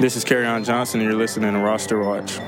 This is On Johnson, and you're listening to Roster Watch.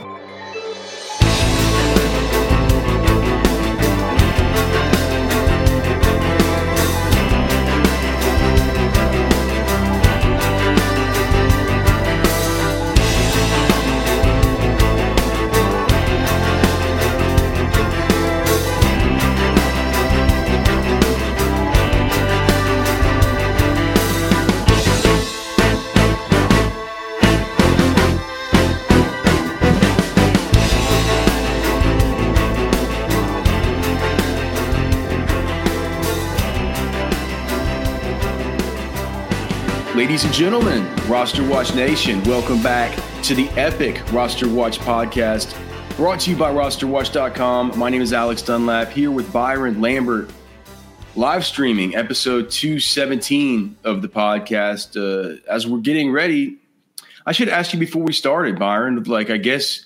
Ladies and gentlemen, Roster Watch Nation, welcome back to the epic Roster Watch podcast brought to you by rosterwatch.com. My name is Alex Dunlap here with Byron Lambert, live streaming episode 217 of the podcast. Uh, as we're getting ready, I should ask you before we started, Byron, like, I guess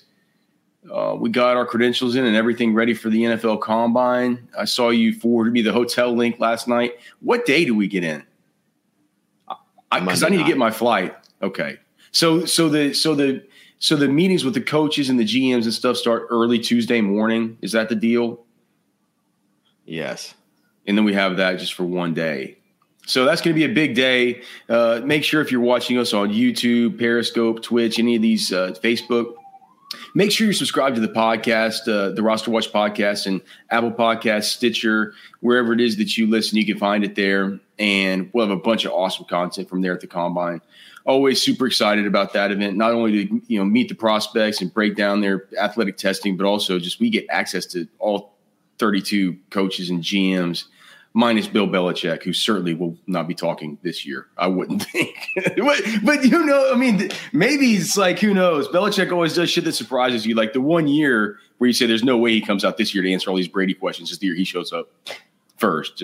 uh, we got our credentials in and everything ready for the NFL Combine. I saw you forward me the hotel link last night. What day do we get in? Because I, I, need to get my flight. Okay. So so the so the so the meetings with the coaches and the GMs and stuff start early Tuesday morning. Is that the deal? Yes. And then we have that just for one day. So that's going to be a big day. Uh, make sure if you're watching us on YouTube, Periscope, Twitch, any of these, uh, Facebook, make sure you subscribe to the podcast, uh, the Roster Watch podcast, and Apple Podcast, Stitcher, wherever it is that you listen, you can find it there and we'll have a bunch of awesome content from there at the combine. Always super excited about that event. Not only to you know meet the prospects and break down their athletic testing, but also just we get access to all 32 coaches and GMs, minus Bill Belichick, who certainly will not be talking this year. I wouldn't think, but, but you know, I mean, maybe it's like who knows? Belichick always does shit that surprises you. Like the one year where you say there's no way he comes out this year to answer all these Brady questions, just the year he shows up first.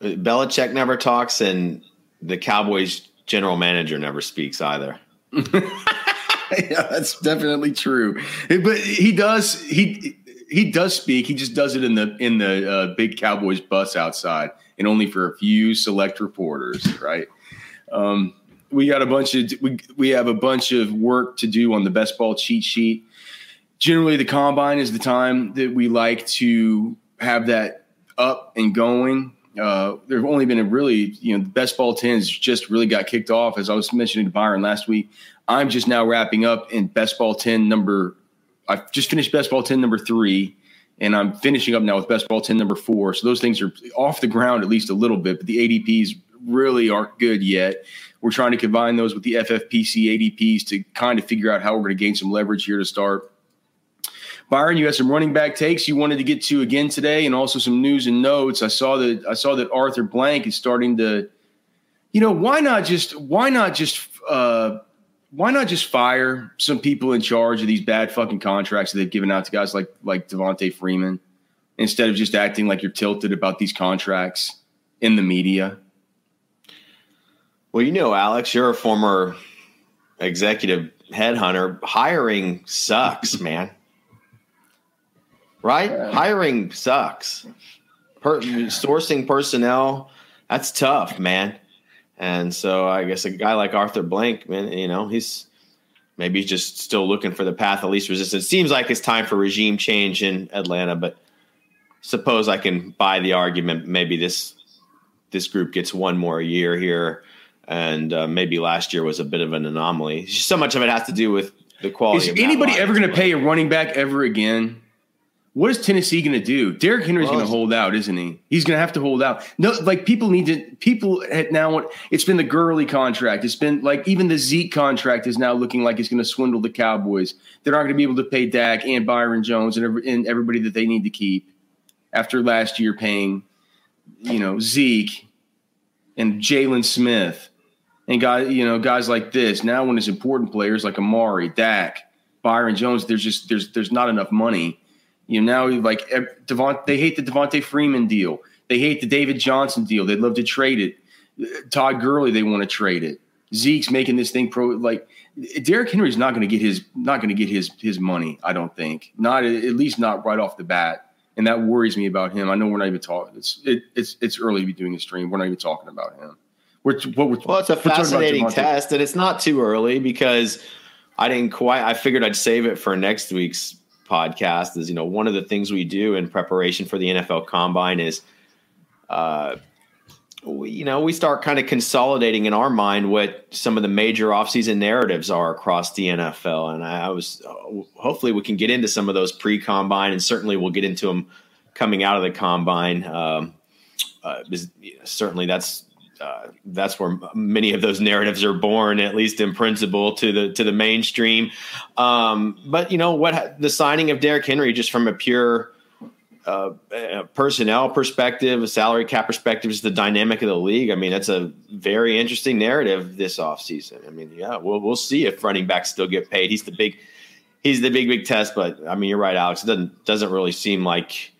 Belichick never talks, and the Cowboys general manager never speaks either. yeah, that's definitely true. But he does he he does speak. He just does it in the in the uh, big Cowboys bus outside, and only for a few select reporters. Right. Um, we got a bunch of we we have a bunch of work to do on the best ball cheat sheet. Generally, the combine is the time that we like to have that up and going. Uh, there have only been a really, you know, the best ball tens just really got kicked off. As I was mentioning to Byron last week, I'm just now wrapping up in best ball 10 number. I just finished best ball 10 number three, and I'm finishing up now with best ball 10 number four. So those things are off the ground at least a little bit, but the ADPs really aren't good yet. We're trying to combine those with the FFPC ADPs to kind of figure out how we're going to gain some leverage here to start. Byron, you had some running back takes you wanted to get to again today, and also some news and notes. I saw that I saw that Arthur Blank is starting to, you know, why not just why not just uh, why not just fire some people in charge of these bad fucking contracts that they've given out to guys like like Devonta Freeman instead of just acting like you're tilted about these contracts in the media. Well, you know, Alex, you're a former executive headhunter. Hiring sucks, man right? Yeah. Hiring sucks. Per- sourcing personnel, that's tough, man. And so I guess a guy like Arthur Blank, man, you know, he's maybe just still looking for the path of least resistance. Seems like it's time for regime change in Atlanta, but suppose I can buy the argument. Maybe this this group gets one more year here, and uh, maybe last year was a bit of an anomaly. So much of it has to do with the quality. Is anybody ever going to pay a running back ever again? What is Tennessee going to do? Derrick Henry's well, going to hold out, isn't he? He's going to have to hold out. No, like people need to. People at now. It's been the Gurley contract. It's been like even the Zeke contract is now looking like it's going to swindle the Cowboys. They're not going to be able to pay Dak and Byron Jones and, every, and everybody that they need to keep after last year paying, you know, Zeke and Jaylon Smith and guys, you know, guys like this. Now, when it's important players like Amari, Dak, Byron Jones, there's just there's there's not enough money. You know, now like Devon, they hate the Devonta Freeman deal. They hate the David Johnson deal. They'd love to trade it. Todd Gurley, they want to trade it. Zeke's making this thing pro like Derrick Henry's not going to get his not going to get his his money. I don't think not at least not right off the bat, and that worries me about him. I know we're not even talking. It's it, it's it's early to be doing a stream. We're not even talking about him. We're, what we're, well, it's a fascinating test, and it's not too early because I didn't quite. I figured I'd save it for next week's podcast. Is you know one of the things we do in preparation for the NFL Combine is. Uh, we, you know, we start kind of consolidating in our mind what some of the major offseason narratives are across the NFL. And I, I was, uh, hopefully, we can get into some of those pre combine, and certainly we'll get into them coming out of the combine. Um, uh, certainly, that's uh, that's where many of those narratives are born, at least in principle, to the to the mainstream. Um, but you know what? The signing of Derrick Henry, just from a pure uh, personnel perspective, a salary cap perspective, is the dynamic of the league. I mean, that's a very interesting narrative this offseason. I mean, yeah, we'll we'll see if running backs still get paid. He's the big he's the big big test, but I mean, you're right, Alex. It doesn't doesn't really seem like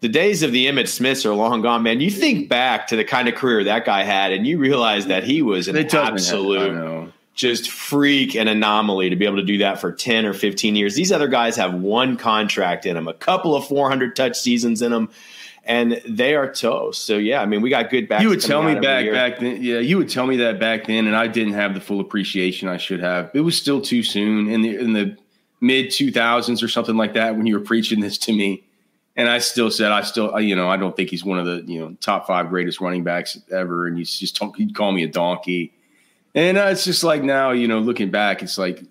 the days of the Emmitt Smiths are long gone, man. You think back to the kind of career that guy had, and you realize that he was an absolute just freak and anomaly to be able to do that for 10 or 15 years. These other guys have one contract in them, a couple of 400 touch seasons in them, and they are toast. So, yeah, I mean, we got good back. You would tell me back back then. Yeah, you would tell me that back then, and I didn't have the full appreciation I should have. It was still too soon in the, in the mid 2000s or something like that when you were preaching this to me. And I still said, I still, you know, I don't think he's one of the, you know, top five greatest running backs ever. And you just, he'd call me a donkey and uh, it's just like now, you know, looking back, it's like,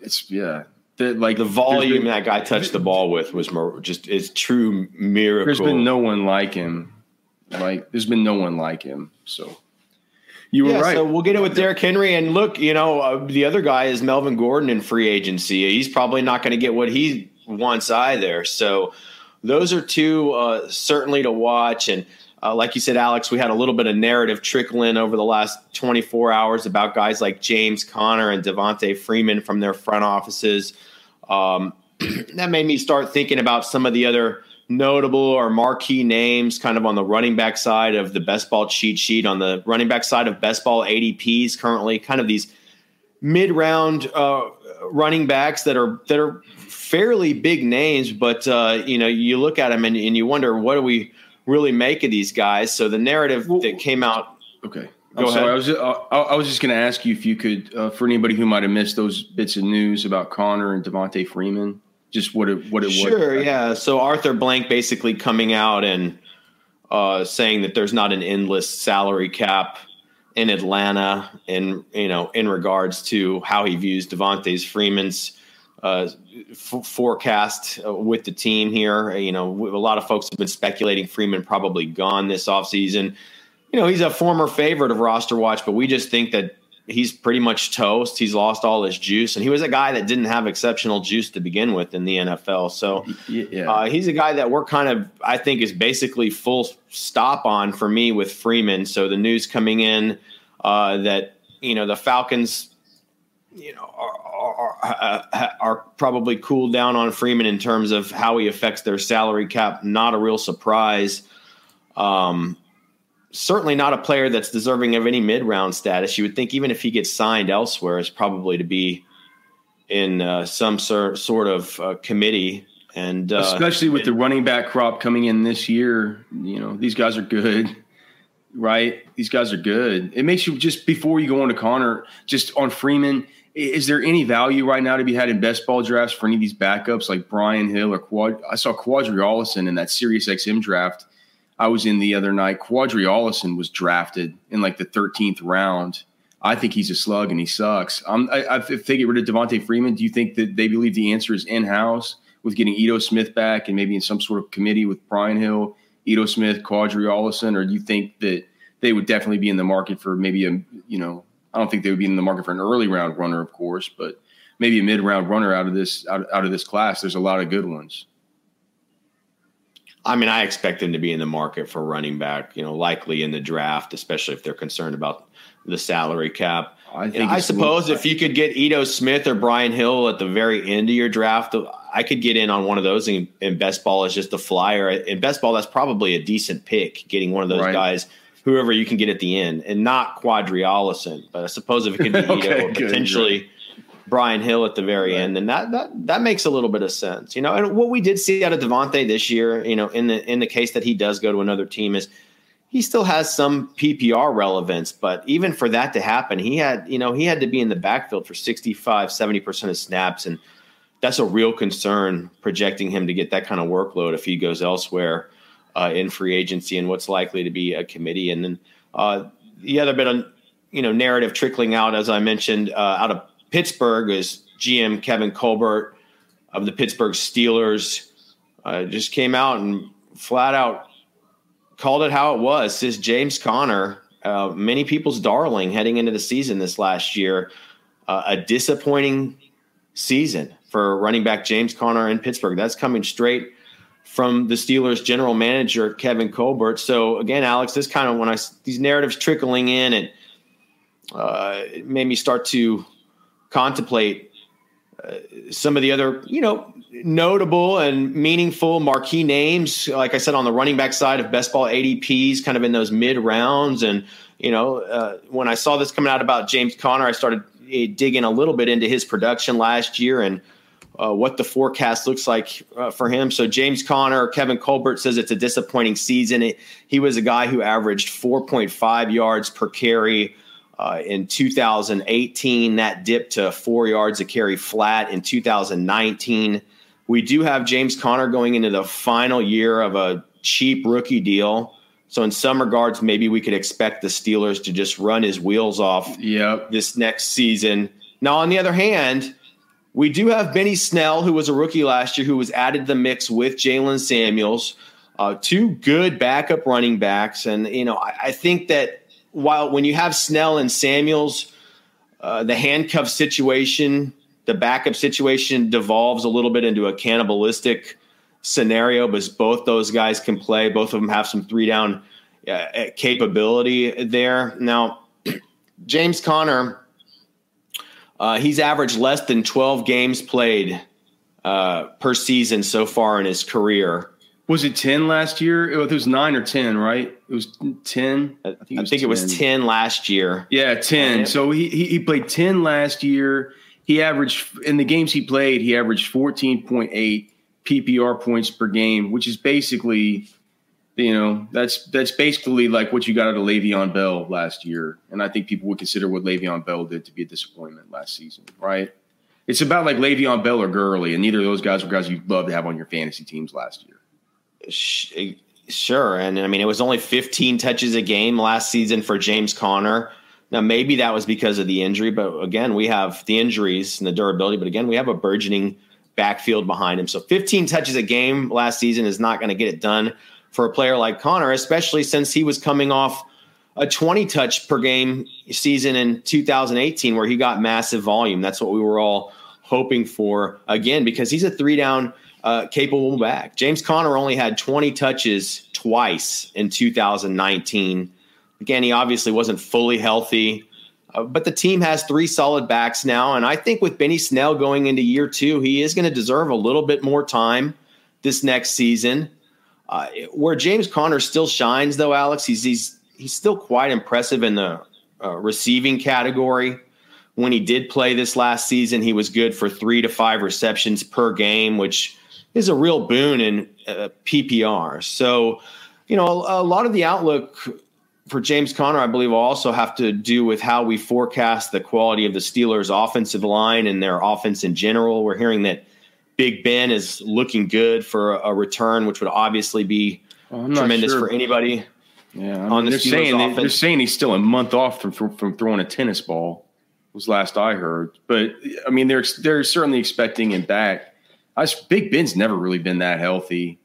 it's yeah, the, like the volume been, that guy touched the ball with was more, just is true miracle. There's been no one like him. Like there's been no one like him. So you were yeah, right. So we'll get it with Derrick Henry, and look, you know, uh, the other guy is Melvin Gordon in free agency. He's probably not going to get what he wants either. So those are two uh, certainly to watch and. Uh, like you said, Alex, we had a little bit of narrative trickle in over the last 24 hours about guys like James Conner and Devonta Freeman from their front offices. Um, that made me start thinking about some of the other notable or marquee names kind of on the running back side of the best ball cheat sheet, on the running back side of best ball ADPs currently, kind of these mid round uh, running backs that are that are fairly big names, but uh, you know, you look at them and, and you wonder what do we really make of these guys. So the narrative that came out. Okay. I'm Go sorry. Ahead. I was just, uh, I was just going to ask you if you could, uh, for anybody who might have missed those bits of news about Conner and Devonta Freeman, just what it what it sure, was. Sure. Yeah. So Arthur Blank basically coming out and uh, saying that there's not an endless salary cap in Atlanta, in you know, in regards to how he views Devonta's Freeman's uh, f- forecast uh, with the team here. You know, a lot of folks have been speculating Freeman probably gone this offseason. You know, he's a former favorite of roster watch, but we just think that he's pretty much toast. He's lost all his juice, and he was a guy that didn't have exceptional juice to begin with in the NFL. So yeah. uh, he's a guy that we're kind of, I think, is basically full stop on for me with Freeman. So the news coming in uh, that you know the Falcons, you know, are, are, are probably cooled down on Freeman in terms of how he affects their salary cap. Not a real surprise. Um, certainly not a player that's deserving of any mid round status. You would think even if he gets signed elsewhere, it's probably to be in uh, some sor- sort of uh, committee. And uh, especially with it, the running back crop coming in this year, you know these guys are good, right? These guys are good. It makes you just before you go on to Conner, just on Freeman is there any value right now to be had in best ball drafts for any of these backups like Brian Hill or Quad? I saw Qadree Ollison in that Sirius XM draft I was in the other night. Qadree Ollison was drafted in like the 13th round. I think he's a slug and he sucks. I, I, if they get rid of Devonta Freeman, do you think that they believe the answer is in house with getting Ito Smith back and maybe in some sort of committee with Brian Hill, Ito Smith, Qadree Ollison, or do you think that they would definitely be in the market for maybe a you know I don't think they would be in the market for an early round runner, of course, but maybe a mid round runner out of this out, out of this class. There's a lot of good ones. I mean, I expect them to be in the market for running back, you know, likely in the draft, especially if they're concerned about the salary cap. I think I suppose if you could get Ito Smith or Brian Hill at the very end of your draft, I could get in on one of those. and, in best ball is just a flyer. In best ball, that's probably a decent pick. Getting one of those Right. guys, whoever you can get at the end, and not Qadree Ollison. But I suppose if it could be Ito Okay, or good, potentially Brian Hill at the very Right. end, then that that that makes a little bit of sense. You know, and what we did see out of Devonta this year, you know, in the in the case that he does go to another team is he still has some PPR relevance, but even for that to happen, he had, you know, he had to be in the backfield for 65, 70% of snaps. And that's a real concern projecting him to get that kind of workload if he goes elsewhere uh, in free agency and what's likely to be a committee. And then uh, the other bit of, you know, narrative trickling out, as I mentioned, uh, out of Pittsburgh is GM Kevin Colbert of the Pittsburgh Steelers uh, just came out and flat out called it how it was. Says James Conner, uh, many people's darling heading into the season this last year, uh, a disappointing season for running back James Conner in Pittsburgh. That's coming straight from the Steelers general manager Kevin Colbert. So again, Alex, this kind of when I these narratives trickling in, and uh, it made me start to contemplate uh, some of the other, you know, notable and meaningful marquee names. Like I said, on the running back side of best ball ADPs, kind of in those mid rounds. And, you know, uh, when I saw this coming out about James Conner, I started uh, digging a little bit into his production last year and uh, what the forecast looks like uh, for him. So James Conner, Kevin Colbert says it's a disappointing season. It, he was a guy who averaged 4.5 yards per carry. Uh, in 2018, that dipped to four yards a carry flat. In 2019, we do have James Conner going into the final year of a cheap rookie deal. So, in some regards, maybe we could expect the Steelers to just run his wheels off Yep. this next season. Now, on the other hand, we do have Benny Snell, who was a rookie last year, who was added to the mix with Jaylen Samuels, uh, two good backup running backs. And, you know, I, I think that while when you have Snell and Samuels, uh, the handcuff situation, the backup situation devolves a little bit into a cannibalistic scenario because both those guys can play. Both of them have some three down uh, capability there. Now, James Conner, uh, he's averaged less than 12 games played uh, per season so far in his career. Was it 10 last year? It was nine or 10, right? It was 10. I think, it was 10 last year. Yeah, 10. Yeah. So he, he he played 10 last year. He averaged in the games he played, he averaged 14.8 PPR points per game, which is basically you know, that's that's basically like what you got out of Le'Veon Bell last year. And I think people would consider what Le'Veon Bell did to be a disappointment last season, right? It's about like Le'Veon Bell or Gurley, and neither of those guys were guys you'd love to have on your fantasy teams last year. Sure. And I mean, it was only 15 touches a game last season for James Conner. Now, maybe that was because of the injury, but again, we have the injuries and the durability, but again, we have a burgeoning backfield behind him. So 15 touches a game last season is not going to get it done for a player like Conner, especially since he was coming off a 20 touch per game season in 2018 where he got massive volume. That's what we were all hoping for again because he's a three down uh, capable back. James Conner only had 20 touches twice in 2019. Again, he obviously wasn't fully healthy, uh, but the team has three solid backs now. And I think with Benny Snell going into year two, he is going to deserve a little bit more time this next season. Uh, where James Conner still shines, though, Alex, he's he's he's still quite impressive in the uh, receiving category. When he did play this last season, he was good for three to five receptions per game, which is a real boon in uh, PPR. So, you know, a, a lot of the outlook for James Conner, I believe, will also have to do with how we forecast the quality of the Steelers' offensive line and their offense in general. We're hearing that Big Ben is looking good for a, a return, which would obviously be oh, I'm tremendous sure. for anybody. Yeah, I on mean, the they're Steelers' saying offense. they're saying he's still a month off from, from from throwing a tennis ball. Was last I heard, but I mean they're they're certainly expecting him back. I Big Ben's never really been that healthy,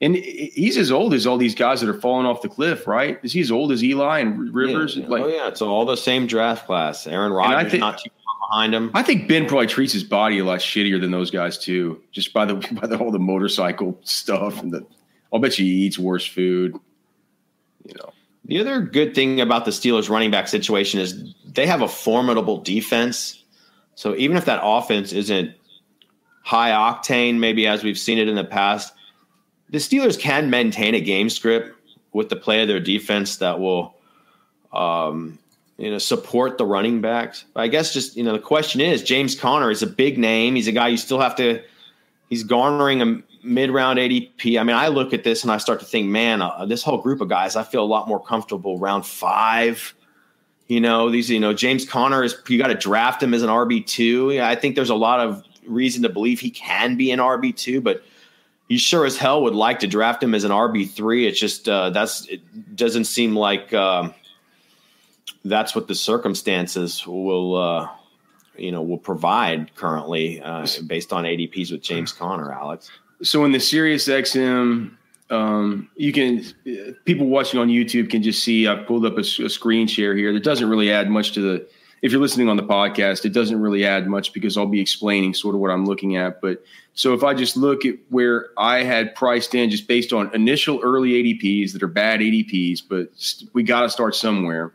and he's as old as all these guys that are falling off the cliff, right? Is he as old as Eli and Rivers? Yeah, Like, oh yeah, it's all the same draft class. Aaron Rodgers think- not too behind him. I think Ben probably treats his body a lot shittier than those guys too, just by the by the all the motorcycle stuff and the. I'll bet you he eats worse food. You know. The other good thing about the Steelers running back situation is they have a formidable defense. So even if that offense isn't high octane, maybe as we've seen it in the past, the Steelers can maintain a game script with the play of their defense that will, um, you know, support the running backs. I guess just you know the question is James Conner is a big name. He's a guy you still have to. He's garnering a mid round ADP. I mean, I look at this and I start to think, man, uh, this whole group of guys, I feel a lot more comfortable round five. You know, these, you know, James Conner is, you got to draft him as an RB2. Yeah, I think there's a lot of reason to believe he can be an RB2, but you sure as hell would like to draft him as an RB3. It's just, uh, that's, it doesn't seem like, um, that's what the circumstances will, uh, you know, will provide currently uh, based on ADPs with James Conner, Alex so in the Sirius XM, um, you can people watching on YouTube can just see I've pulled up a, a, screen share here that doesn't really add much to the. If you're listening on the podcast, it doesn't really add much because I'll be explaining sort of what I'm looking at. But so if I just look at where I had priced in just based on initial early ADPs that are bad ADPs, but we got to start somewhere.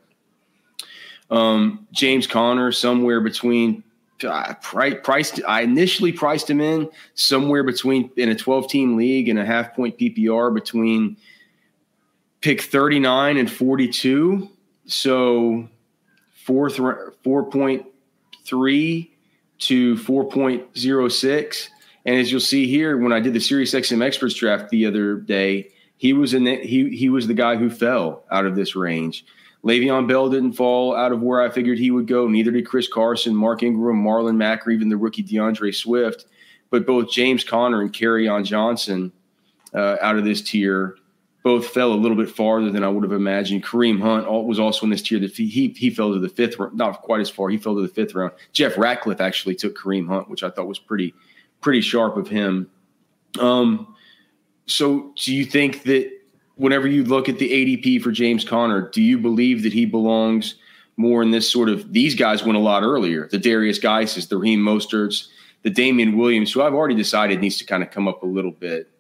Um, James Conner somewhere between I priced. I initially priced him in somewhere between in a 12 team league and a half point PPR between pick 39 and 42. So fourth 4.3 to 4.06. And as you'll see here, when I did the Sirius XM Experts draft the other day, he was in the, he he was the guy who fell out of this range. Le'Veon Bell didn't fall out of where I figured he would go. Neither did Chris Carson, Mark Ingram, Marlon Mack, or even the rookie D'Andre Swift. But both James Conner and Kerryon Johnson uh, out of this tier both fell a little bit farther than I would have imagined. Kareem Hunt was also in this tier. That he he fell to the fifth round, not quite as far. He fell to the fifth round. Jeff Ratcliffe actually took Kareem Hunt, which I thought was pretty pretty sharp of him. Um, so do you think that whenever you look at the ADP for James Conner, do you believe that he belongs more in this sort of these guys went a lot earlier? The Derrius Guices, the Raheem Mosterts, the Damien Williams, who I've already decided needs to kind of come up a little bit.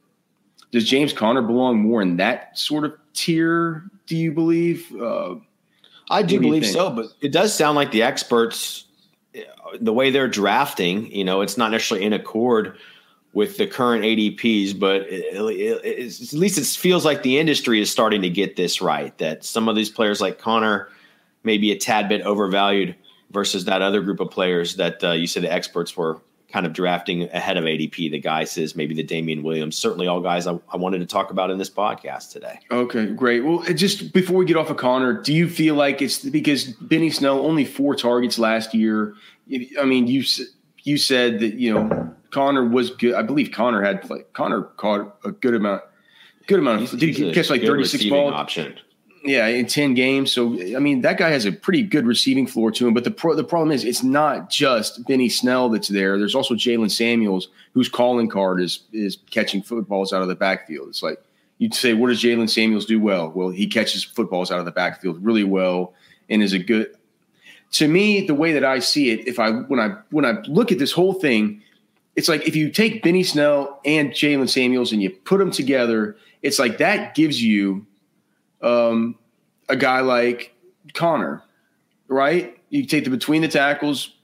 Does James Conner belong more in that sort of tier? Do you believe? Uh, I do believe so, but it does sound like the experts, the way they're drafting, you know, it's not necessarily in accord with the current ADPs, but it, it, at least it feels like the industry is starting to get this right. That some of these players, like Conner, may be a tad bit overvalued versus that other group of players that uh, you said the experts were kind of drafting ahead of ADP. The guy says maybe the Damien Williams, certainly all guys I, I, wanted to talk about in this podcast today. Okay, great. Well, just before we get off of Conner, do you feel like it's because Benny Snell only four targets last year? I mean, you you said that you know Conner was good. I believe Conner had play. Conner caught a good amount. Good amount. Of, did he catch like thirty six balls? Option. Yeah, in ten games. So I mean, that guy has a pretty good receiving floor to him. But the pro, the problem is, it's not just Benny Snell that's there. There's also Jaylen Samuels, whose calling card is is catching footballs out of the backfield. It's like you'd say, what does Jaylen Samuels do well? Well, he catches footballs out of the backfield really well and is a good. To me, the way that I see it, if I when I when I look at this whole thing, it's like if you take Benny Snell and Jaylen Samuels and you put them together, it's like that gives you um, a guy like Conner, right? You take the between the tackles,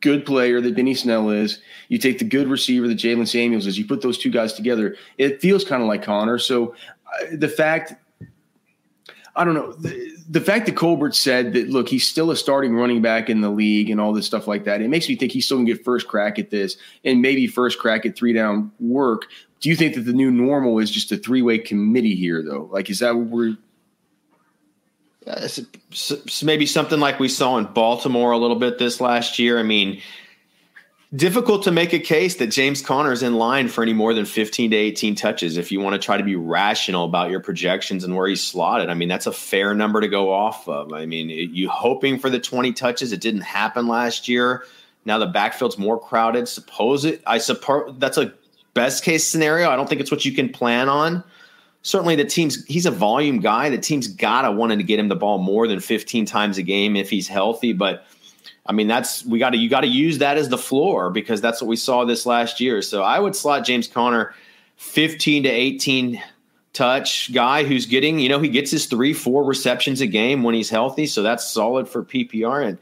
good player that Benny Snell is. You take the good receiver that Jaylen Samuels is. You put those two guys together, it feels kind of like Conner. So uh, the fact, I don't know. The, the fact that Colbert said that, look, he's still a starting running back in the league and all this stuff like that, it makes me think he's still going to get first crack at this and maybe first crack at three down work. Do you think that the new normal is just a three way committee here, though? Like, is that what we're. Uh, maybe something like we saw in Baltimore a little bit this last year. I mean, difficult to make a case that James Conner is in line for any more than 15 to 18 touches if you want to try to be rational about your projections and where he's slotted. I mean, that's a fair number to go off of. I mean, you hoping for the 20 touches. It didn't happen last year. Now the backfield's more crowded. Suppose it, I suppose that's a best case scenario. I don't think it's what you can plan on. Certainly, the team's he's a volume guy. The team's gotta wanting to get him the ball more than 15 times a game if he's healthy, but I mean, that's we got to you got to use that as the floor because that's what we saw this last year. So I would slot James Conner 15 to 18 touch guy who's getting, you know, he gets his three, four receptions a game when he's healthy. So that's solid for PPR. And,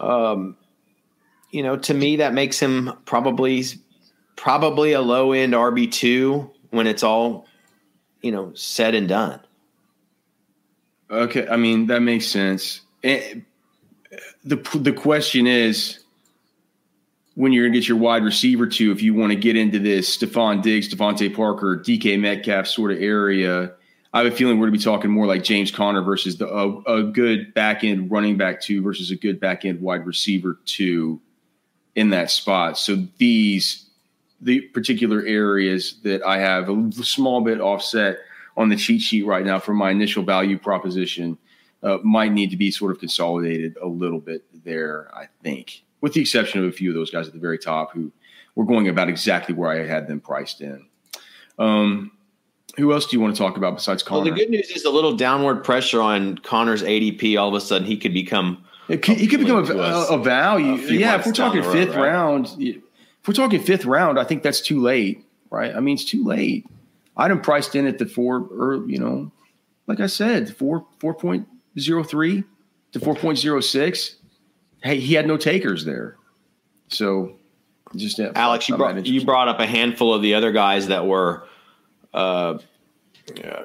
um, you know, to me, that makes him probably, probably a low end RB2 when it's all, you know, said and done. Okay. I mean, that makes sense. The, the question is, when you're going to get your wide receiver to, if you want to get into this Stefon Diggs, DeVante Parker, DK Metcalf sort of area, I have a feeling we're going to be talking more like James Conner versus the, a, a good back end running back two versus a good back end wide receiver two in that spot. So these the particular areas that I have a small bit offset on the cheat sheet right now for my initial value proposition uh, might need to be sort of consolidated a little bit there. I think with the exception of a few of those guys at the very top who were going about exactly where I had them priced in. Um, who else do you want to talk about besides Conner? Well, the good news is a little downward pressure on Conner's ADP. All of a sudden, he could become could, he could become a, a, a value. A yeah, if we're talking road, fifth right? round, if we're talking fifth round, I think that's too late, right? I mean, it's too late. I'd have priced in at the four, or you know, like I said, four four point zero three to four point zero six hey, he had no takers there. So just yeah, Alex, you brought you brought up a handful of the other guys that were, uh, uh,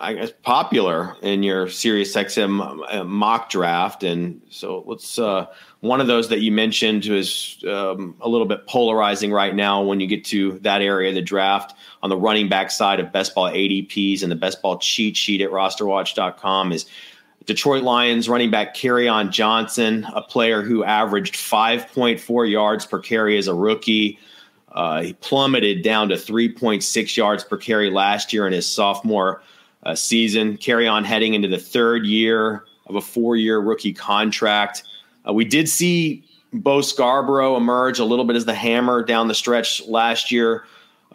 I guess, popular in your Sirius XM uh, mock draft, and so let's. Uh, one of those that you mentioned is um, a little bit polarizing right now when you get to that area of the draft on the running back side of best ball ADPs and the best ball cheat sheet at rosterwatch.com is Detroit Lions running back Kerryon Johnson, a player who averaged 5.4 yards per carry as a rookie. Uh, he plummeted down to 3.6 yards per carry last year in his sophomore uh, season. Kerryon heading into the third year of a four year rookie contract. Uh, we did see Bo Scarborough emerge a little bit as the hammer down the stretch last year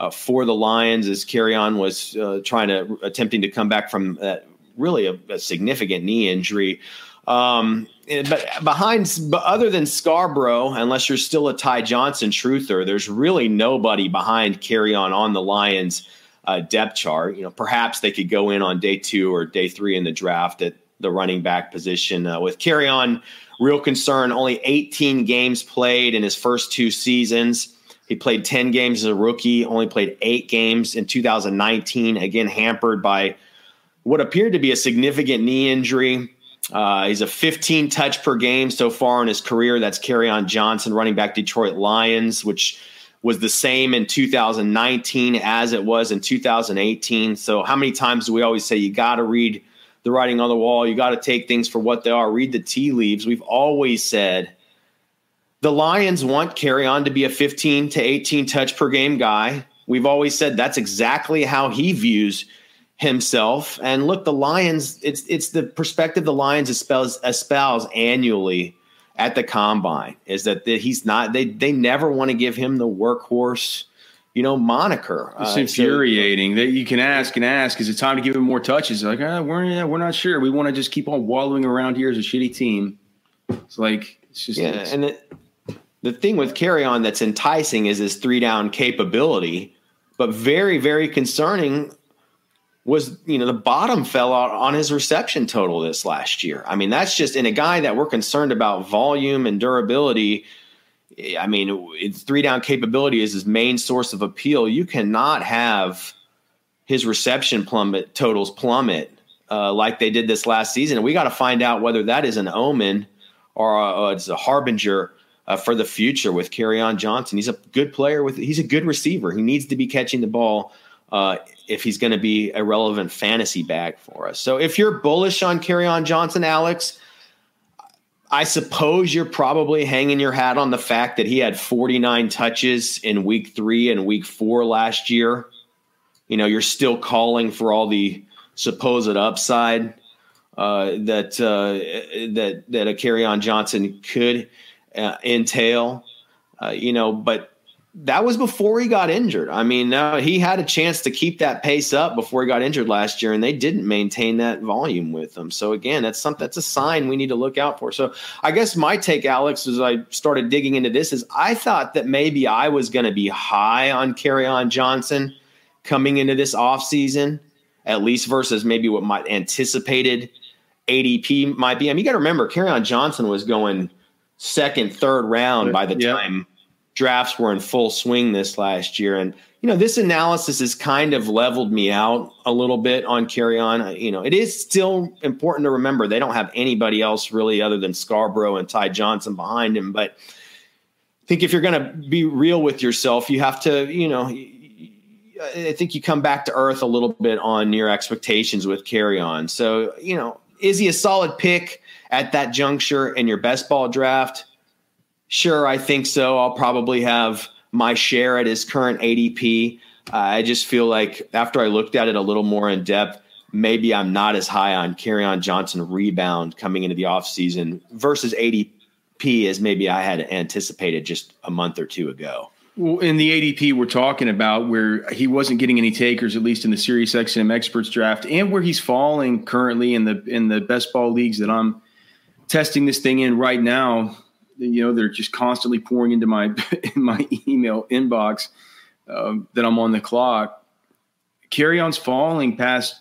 uh, for the Lions as Kerryon was uh, trying to attempting to come back from that really a, a significant knee injury. Um, but behind, but other than Scarborough, unless you're still a Ty Johnson truther, there's really nobody behind Kerryon on on the Lions uh, depth chart. You know, perhaps they could go in on day two or day three in the draft at the running back position uh, with Kerryon. Real concern: only 18 games played in his first two seasons. He played 10 games as a rookie, only played eight games in 2019. Again, hampered by what appeared to be a significant knee injury. Uh, he's a 15 touch per game so far in his career. That's Kerryon Johnson, running back Detroit Lions, which was the same in 2019 as it was in 2018. So, how many times do we always say you got to read the writing on the wall? You got to take things for what they are, read the tea leaves. We've always said the Lions want Kerryon to be a 15 to 18 touch per game guy. We've always said that's exactly how he views himself. And look, the Lions, it's it's the perspective the Lions espouse, espouse annually at the combine is that he's not they they never want to give him the workhorse you know moniker it's uh, infuriating so, that you can ask and ask is it time to give him more touches? Like ah, we're yeah, we're not sure. We want to just keep on wallowing around here as a shitty team. It's like it's just yeah it's, and the, the thing with Kerryon that's enticing is his three down capability but very very concerning was you know the bottom fell out on his reception total this last year. I mean, that's just in a guy that we're concerned about volume and durability. I mean, it's three down capability is his main source of appeal. You cannot have his reception plummet totals plummet uh, like they did this last season. And we got to find out whether that is an omen or uh, it's a harbinger uh, for the future with Kerryon Johnson. He's a good player with he's a good receiver. He needs to be catching the ball uh, if he's going to be a relevant fantasy bag for us. So if you're bullish on on Johnson, Alex, I suppose you're probably hanging your hat on the fact that he had 49 touches in week three and week four last year. You know, you're still calling for all the supposed upside uh, that uh, that that a on Johnson could uh, entail. Uh, you know, but that was before he got injured. I mean, uh, he had a chance to keep that pace up before he got injured last year, and they didn't maintain that volume with him. So again, that's something that's a sign we need to look out for. So I guess my take, Alex, as I started digging into this, is I thought that maybe I was going to be high on Kerryon Johnson coming into this offseason, at least versus maybe what my anticipated ADP might be. I mean, you got to remember, Kerryon Johnson was going second, third round by the Yep. time drafts were in full swing this last year. And, you know, this analysis has kind of leveled me out a little bit on Kerryon. You know, it is still important to remember they don't have anybody else really other than Scarborough and Ty Johnson behind him. But I think if you're going to be real with yourself, you have to, you know, I think you come back to earth a little bit on your expectations with Kerryon. So, you know, is he a solid pick at that juncture in your best ball draft? Sure, I think so. I'll probably have my share at his current ADP. Uh, I just feel like after I looked at it a little more in depth, maybe I'm not as high on On Johnson rebound coming into the offseason versus ADP as maybe I had anticipated just a month or two ago. Well, in the ADP we're talking about, where he wasn't getting any takers, at least in the Sirius XM Experts draft, and where he's falling currently in the in the best ball leagues that I'm testing this thing in right now. You know, they're just constantly pouring into my in my email inbox um, that I'm on the clock. Kerryon's falling past.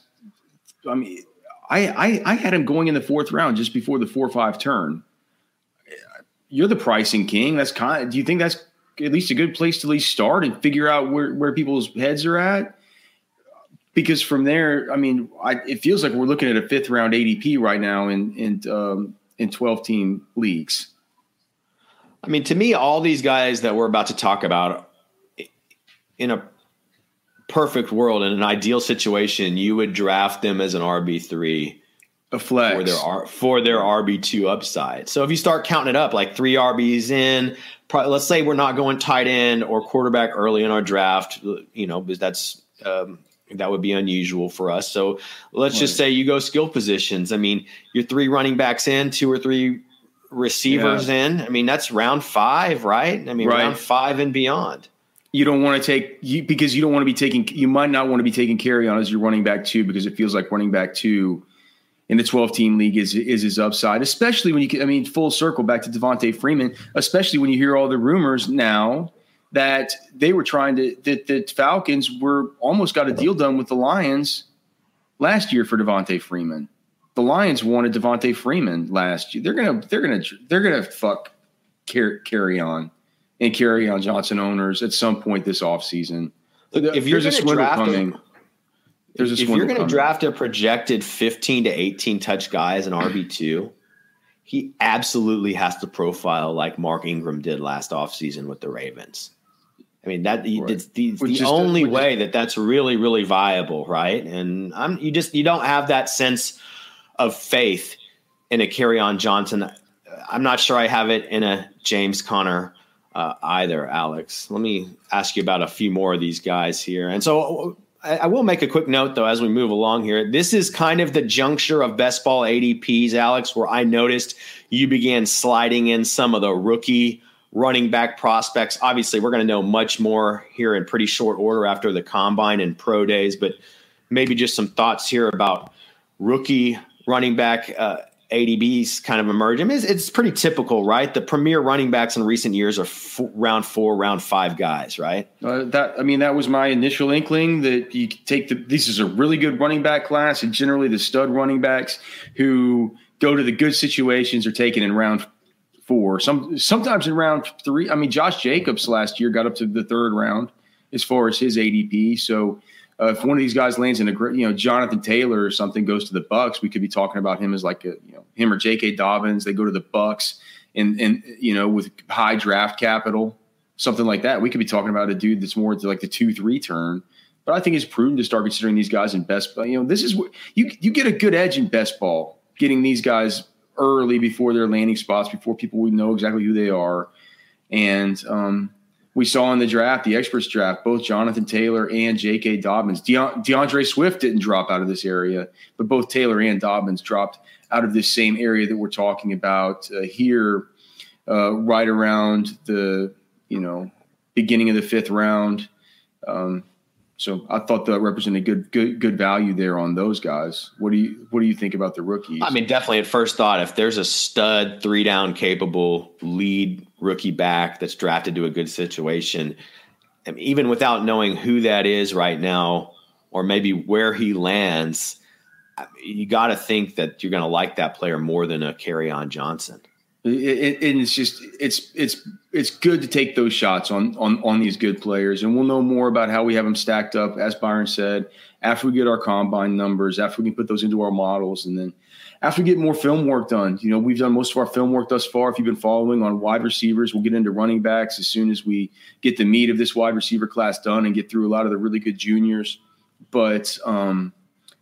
I mean, I, I I had him going in the fourth round just before the four five turn. You're the pricing king. That's kind. do you think that's at least a good place to at least start and figure out where, where people's heads are at. Because from there, I mean, I, it feels like we're looking at a fifth round ADP right now in in um, in twelve team leagues. I mean, to me, all these guys that we're about to talk about, in a perfect world, in an ideal situation, you would draft them as an RB three A flex. for their R, for their RB two upside. So if you start counting it up, like three RBs in, probably, let's say we're not going tight end or quarterback early in our draft, you know, because that's um, that would be unusual for us. So let's just say you go skill positions. I mean, you're three running backs in, two or three receivers in. I mean, that's round five, right? I mean, Right. round five and beyond. you don't want to take you because you don't want to be taking you might not want to be taking Kerryon as your running back two because it feels like running back two in the 12 team league is is his upside, especially when you I mean full circle back to Devonta Freeman, especially when you hear all the rumors now that they were trying to that the Falcons were almost got a deal done with the Lions last year for Devonta Freeman. The Lions wanted Devonta Freeman last year. They're gonna they're gonna they're gonna fuck carry, Kerryon and Kerryon Johnson owners at some point this offseason. if you're There's a gonna swindle draft coming. a- There's a if you're going to draft a projected 15 to 18 touch guy as an RB2, he absolutely has to profile like Mark Ingram did last offseason with the Ravens. I mean that Right. it's the, the only is- way that that's really really viable, right? And I'm you just you don't have that sense of faith in a Kerryon Johnson. I'm not sure I have it in a James Conner uh, either, Alex. Let me ask you about a few more of these guys here. And so I, I will make a quick note, though, as we move along here. This is kind of the juncture of best ball ADPs, Alex, where I noticed you began sliding in some of the rookie running back prospects. Obviously, we're going to know much more here in pretty short order after the combine and pro days, but maybe just some thoughts here about rookie running back uh, ADPs kind of emerge. I mean, it's, it's pretty typical, right? The premier running backs in recent years are f- round four, round five guys, right? Uh, that I mean, that was my initial inkling that you take the. This is a really good running back class, and generally the stud running backs who go to the good situations are taken in round four. Some sometimes in round three. I mean, Josh Jacobs last year got up to the third round as far as his ADP. So uh, if one of these guys lands in a great, you know, Jonathan Taylor or something goes to the Bucks, we could be talking about him as like a, you know, him or J.K. Dobbins. They go to the Bucks and and you know with high draft capital, something like that. We could be talking about a dude that's more to like the two three turn. But I think it's prudent to start considering these guys in best. You know, this is what you you get a good edge in best ball, getting these guys early before their landing spots, before people would know exactly who they are. And um, we saw in the draft, the experts draft, both Jonathan Taylor and J.K. Dobbins. Deon- D'Andre Swift didn't drop out of this area, but both Taylor and Dobbins dropped out of this same area that we're talking about uh, here, uh, right around the you know beginning of the fifth round. Um, so I thought that represented good good good value there on those guys. What do you what do you think about the rookies? I mean, definitely at first thought, if there's a stud three down capable lead rookie back that's drafted to a good situation, even without knowing who that is right now, or maybe where he lands, you got to think that you're going to like that player more than a Kerryon Johnson. It, it, it's just it's it's it's good to take those shots on on on these good players, and we'll know more about how we have them stacked up, as Byron said, after we get our combine numbers, after we can put those into our models, and then after we get more film work done. You know, we've done most of our film work thus far. If you've been following on wide receivers, we'll get into running backs as soon as we get the meat of this wide receiver class done and get through a lot of the really good juniors. But um,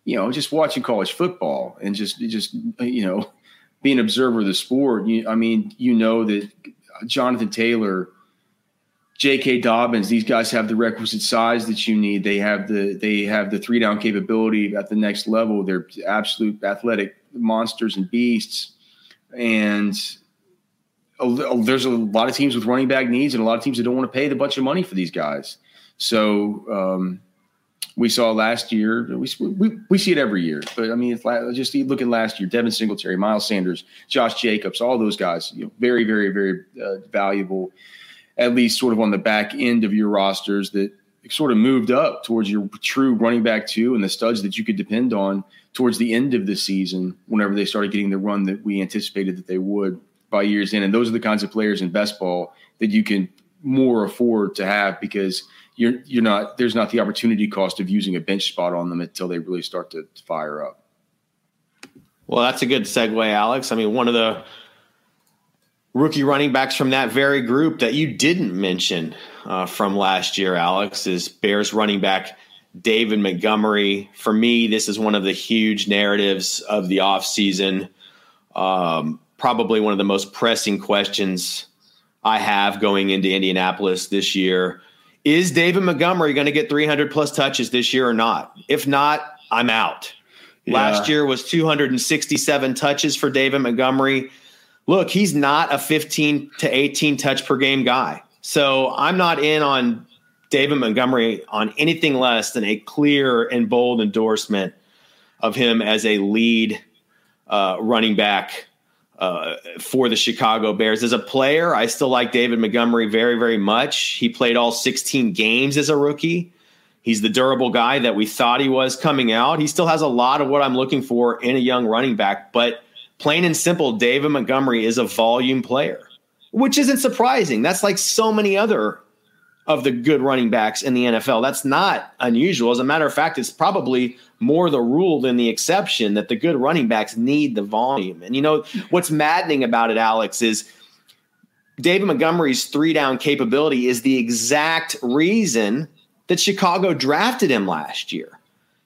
you know, just watching college football and just just you know being an observer of the sport. You, I mean, you know that Jonathan Taylor, J.K. Dobbins, these guys have the requisite size that you need. They have the they have the three down capability at the next level. They're absolute athletic monsters and beasts, and there's a lot of teams with running back needs and a lot of teams that don't want to pay the bunch of money for these guys. So. Um, we saw last year. We, we, we see it every year, but I mean, it's just look at last year: Devin Singletary, Miles Sanders, Josh Jacobs, all those guys. You know, very, very, very uh, valuable. At least, sort of on the back end of your rosters that sort of moved up towards your true running back two and the studs that you could depend on towards the end of the season. Whenever they started getting the run that we anticipated that they would by years in, and those are the kinds of players in best ball that you can more afford to have because you're you're not there's not the opportunity cost of using a bench spot on them until they really start to, fire up. Well, that's a good segue, Alex. I mean, one of the rookie running backs from that very group that you didn't mention uh, from last year, Alex, is Bears running back David Montgomery. For me, this is one of the huge narratives of the offseason. Um, probably one of the most pressing questions I have going into Indianapolis this year. Is David Montgomery going to get 300 plus touches this year or not? If not, I'm out. Yeah. Last year was 267 touches for David Montgomery. Look, he's not a 15 to 18 touch per game guy. So I'm not in on David Montgomery on anything less than a clear and bold endorsement of him as a lead uh, running back uh, for the Chicago Bears. As a player, I still like David Montgomery very, very much. He played all 16 games as a rookie. He's the durable guy that we thought he was coming out. He still has a lot of what I'm looking for in a young running back, but plain and simple, David Montgomery is a volume player, which isn't surprising. That's like so many other of the good running backs in the NFL. That's not unusual. As a matter of fact, it's probably more the rule than the exception that the good running backs need the volume. And you know what's maddening about it, Alex, is David Montgomery's three down capability is the exact reason that Chicago drafted him last year.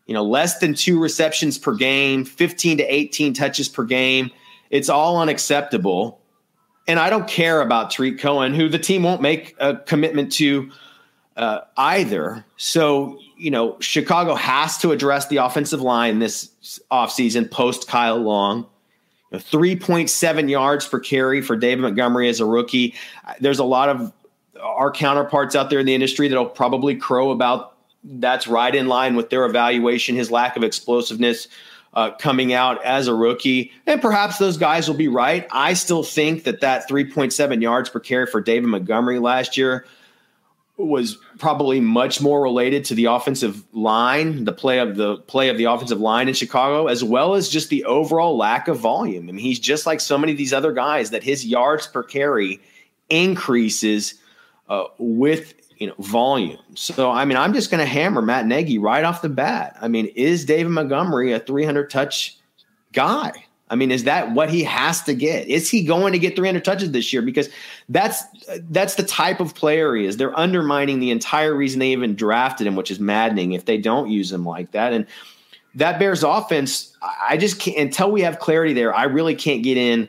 You know, less than two receptions per game, 15 to 18 touches per game. It's all unacceptable. And I don't care about Tarik Cohen, who the team won't make a commitment to uh, either. So, you know, Chicago has to address the offensive line this offseason post Kyle Long. You know, 3.7 yards per carry for David Montgomery as a rookie. There's a lot of our counterparts out there in the industry that'll probably crow about that's right in line with their evaluation, his lack of explosiveness uh, coming out as a rookie. And perhaps those guys will be right. I still think that that 3.7 yards per carry for David Montgomery last year was probably much more related to the offensive line, the play of the play of the offensive line in Chicago, as well as just the overall lack of volume. I mean, he's just like so many of these other guys that his yards per carry increases uh, with you know volume. So I mean, I'm just going to hammer Matt Nagy right off the bat. I mean, is David Montgomery a 300 touch guy? I mean, is that what he has to get? Is he going to get 300 touches this year? Because that's that's the type of player he is. They're undermining the entire reason they even drafted him, which is maddening if they don't use him like that. And that Bears offense, I just can't until we have clarity there. I really can't get in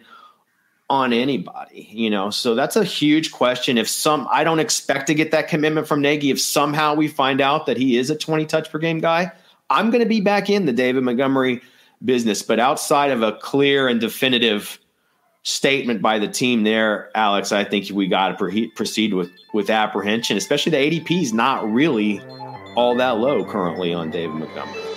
on anybody, you know. So that's a huge question. If some, I don't expect to get that commitment from Nagy. If somehow we find out that he is a 20 touch per game guy, I'm going to be back in the David Montgomery business. But outside of a clear and definitive statement by the team there, Alex, I think we got to proceed with with apprehension, especially the ADP is not really all that low currently on David Montgomery.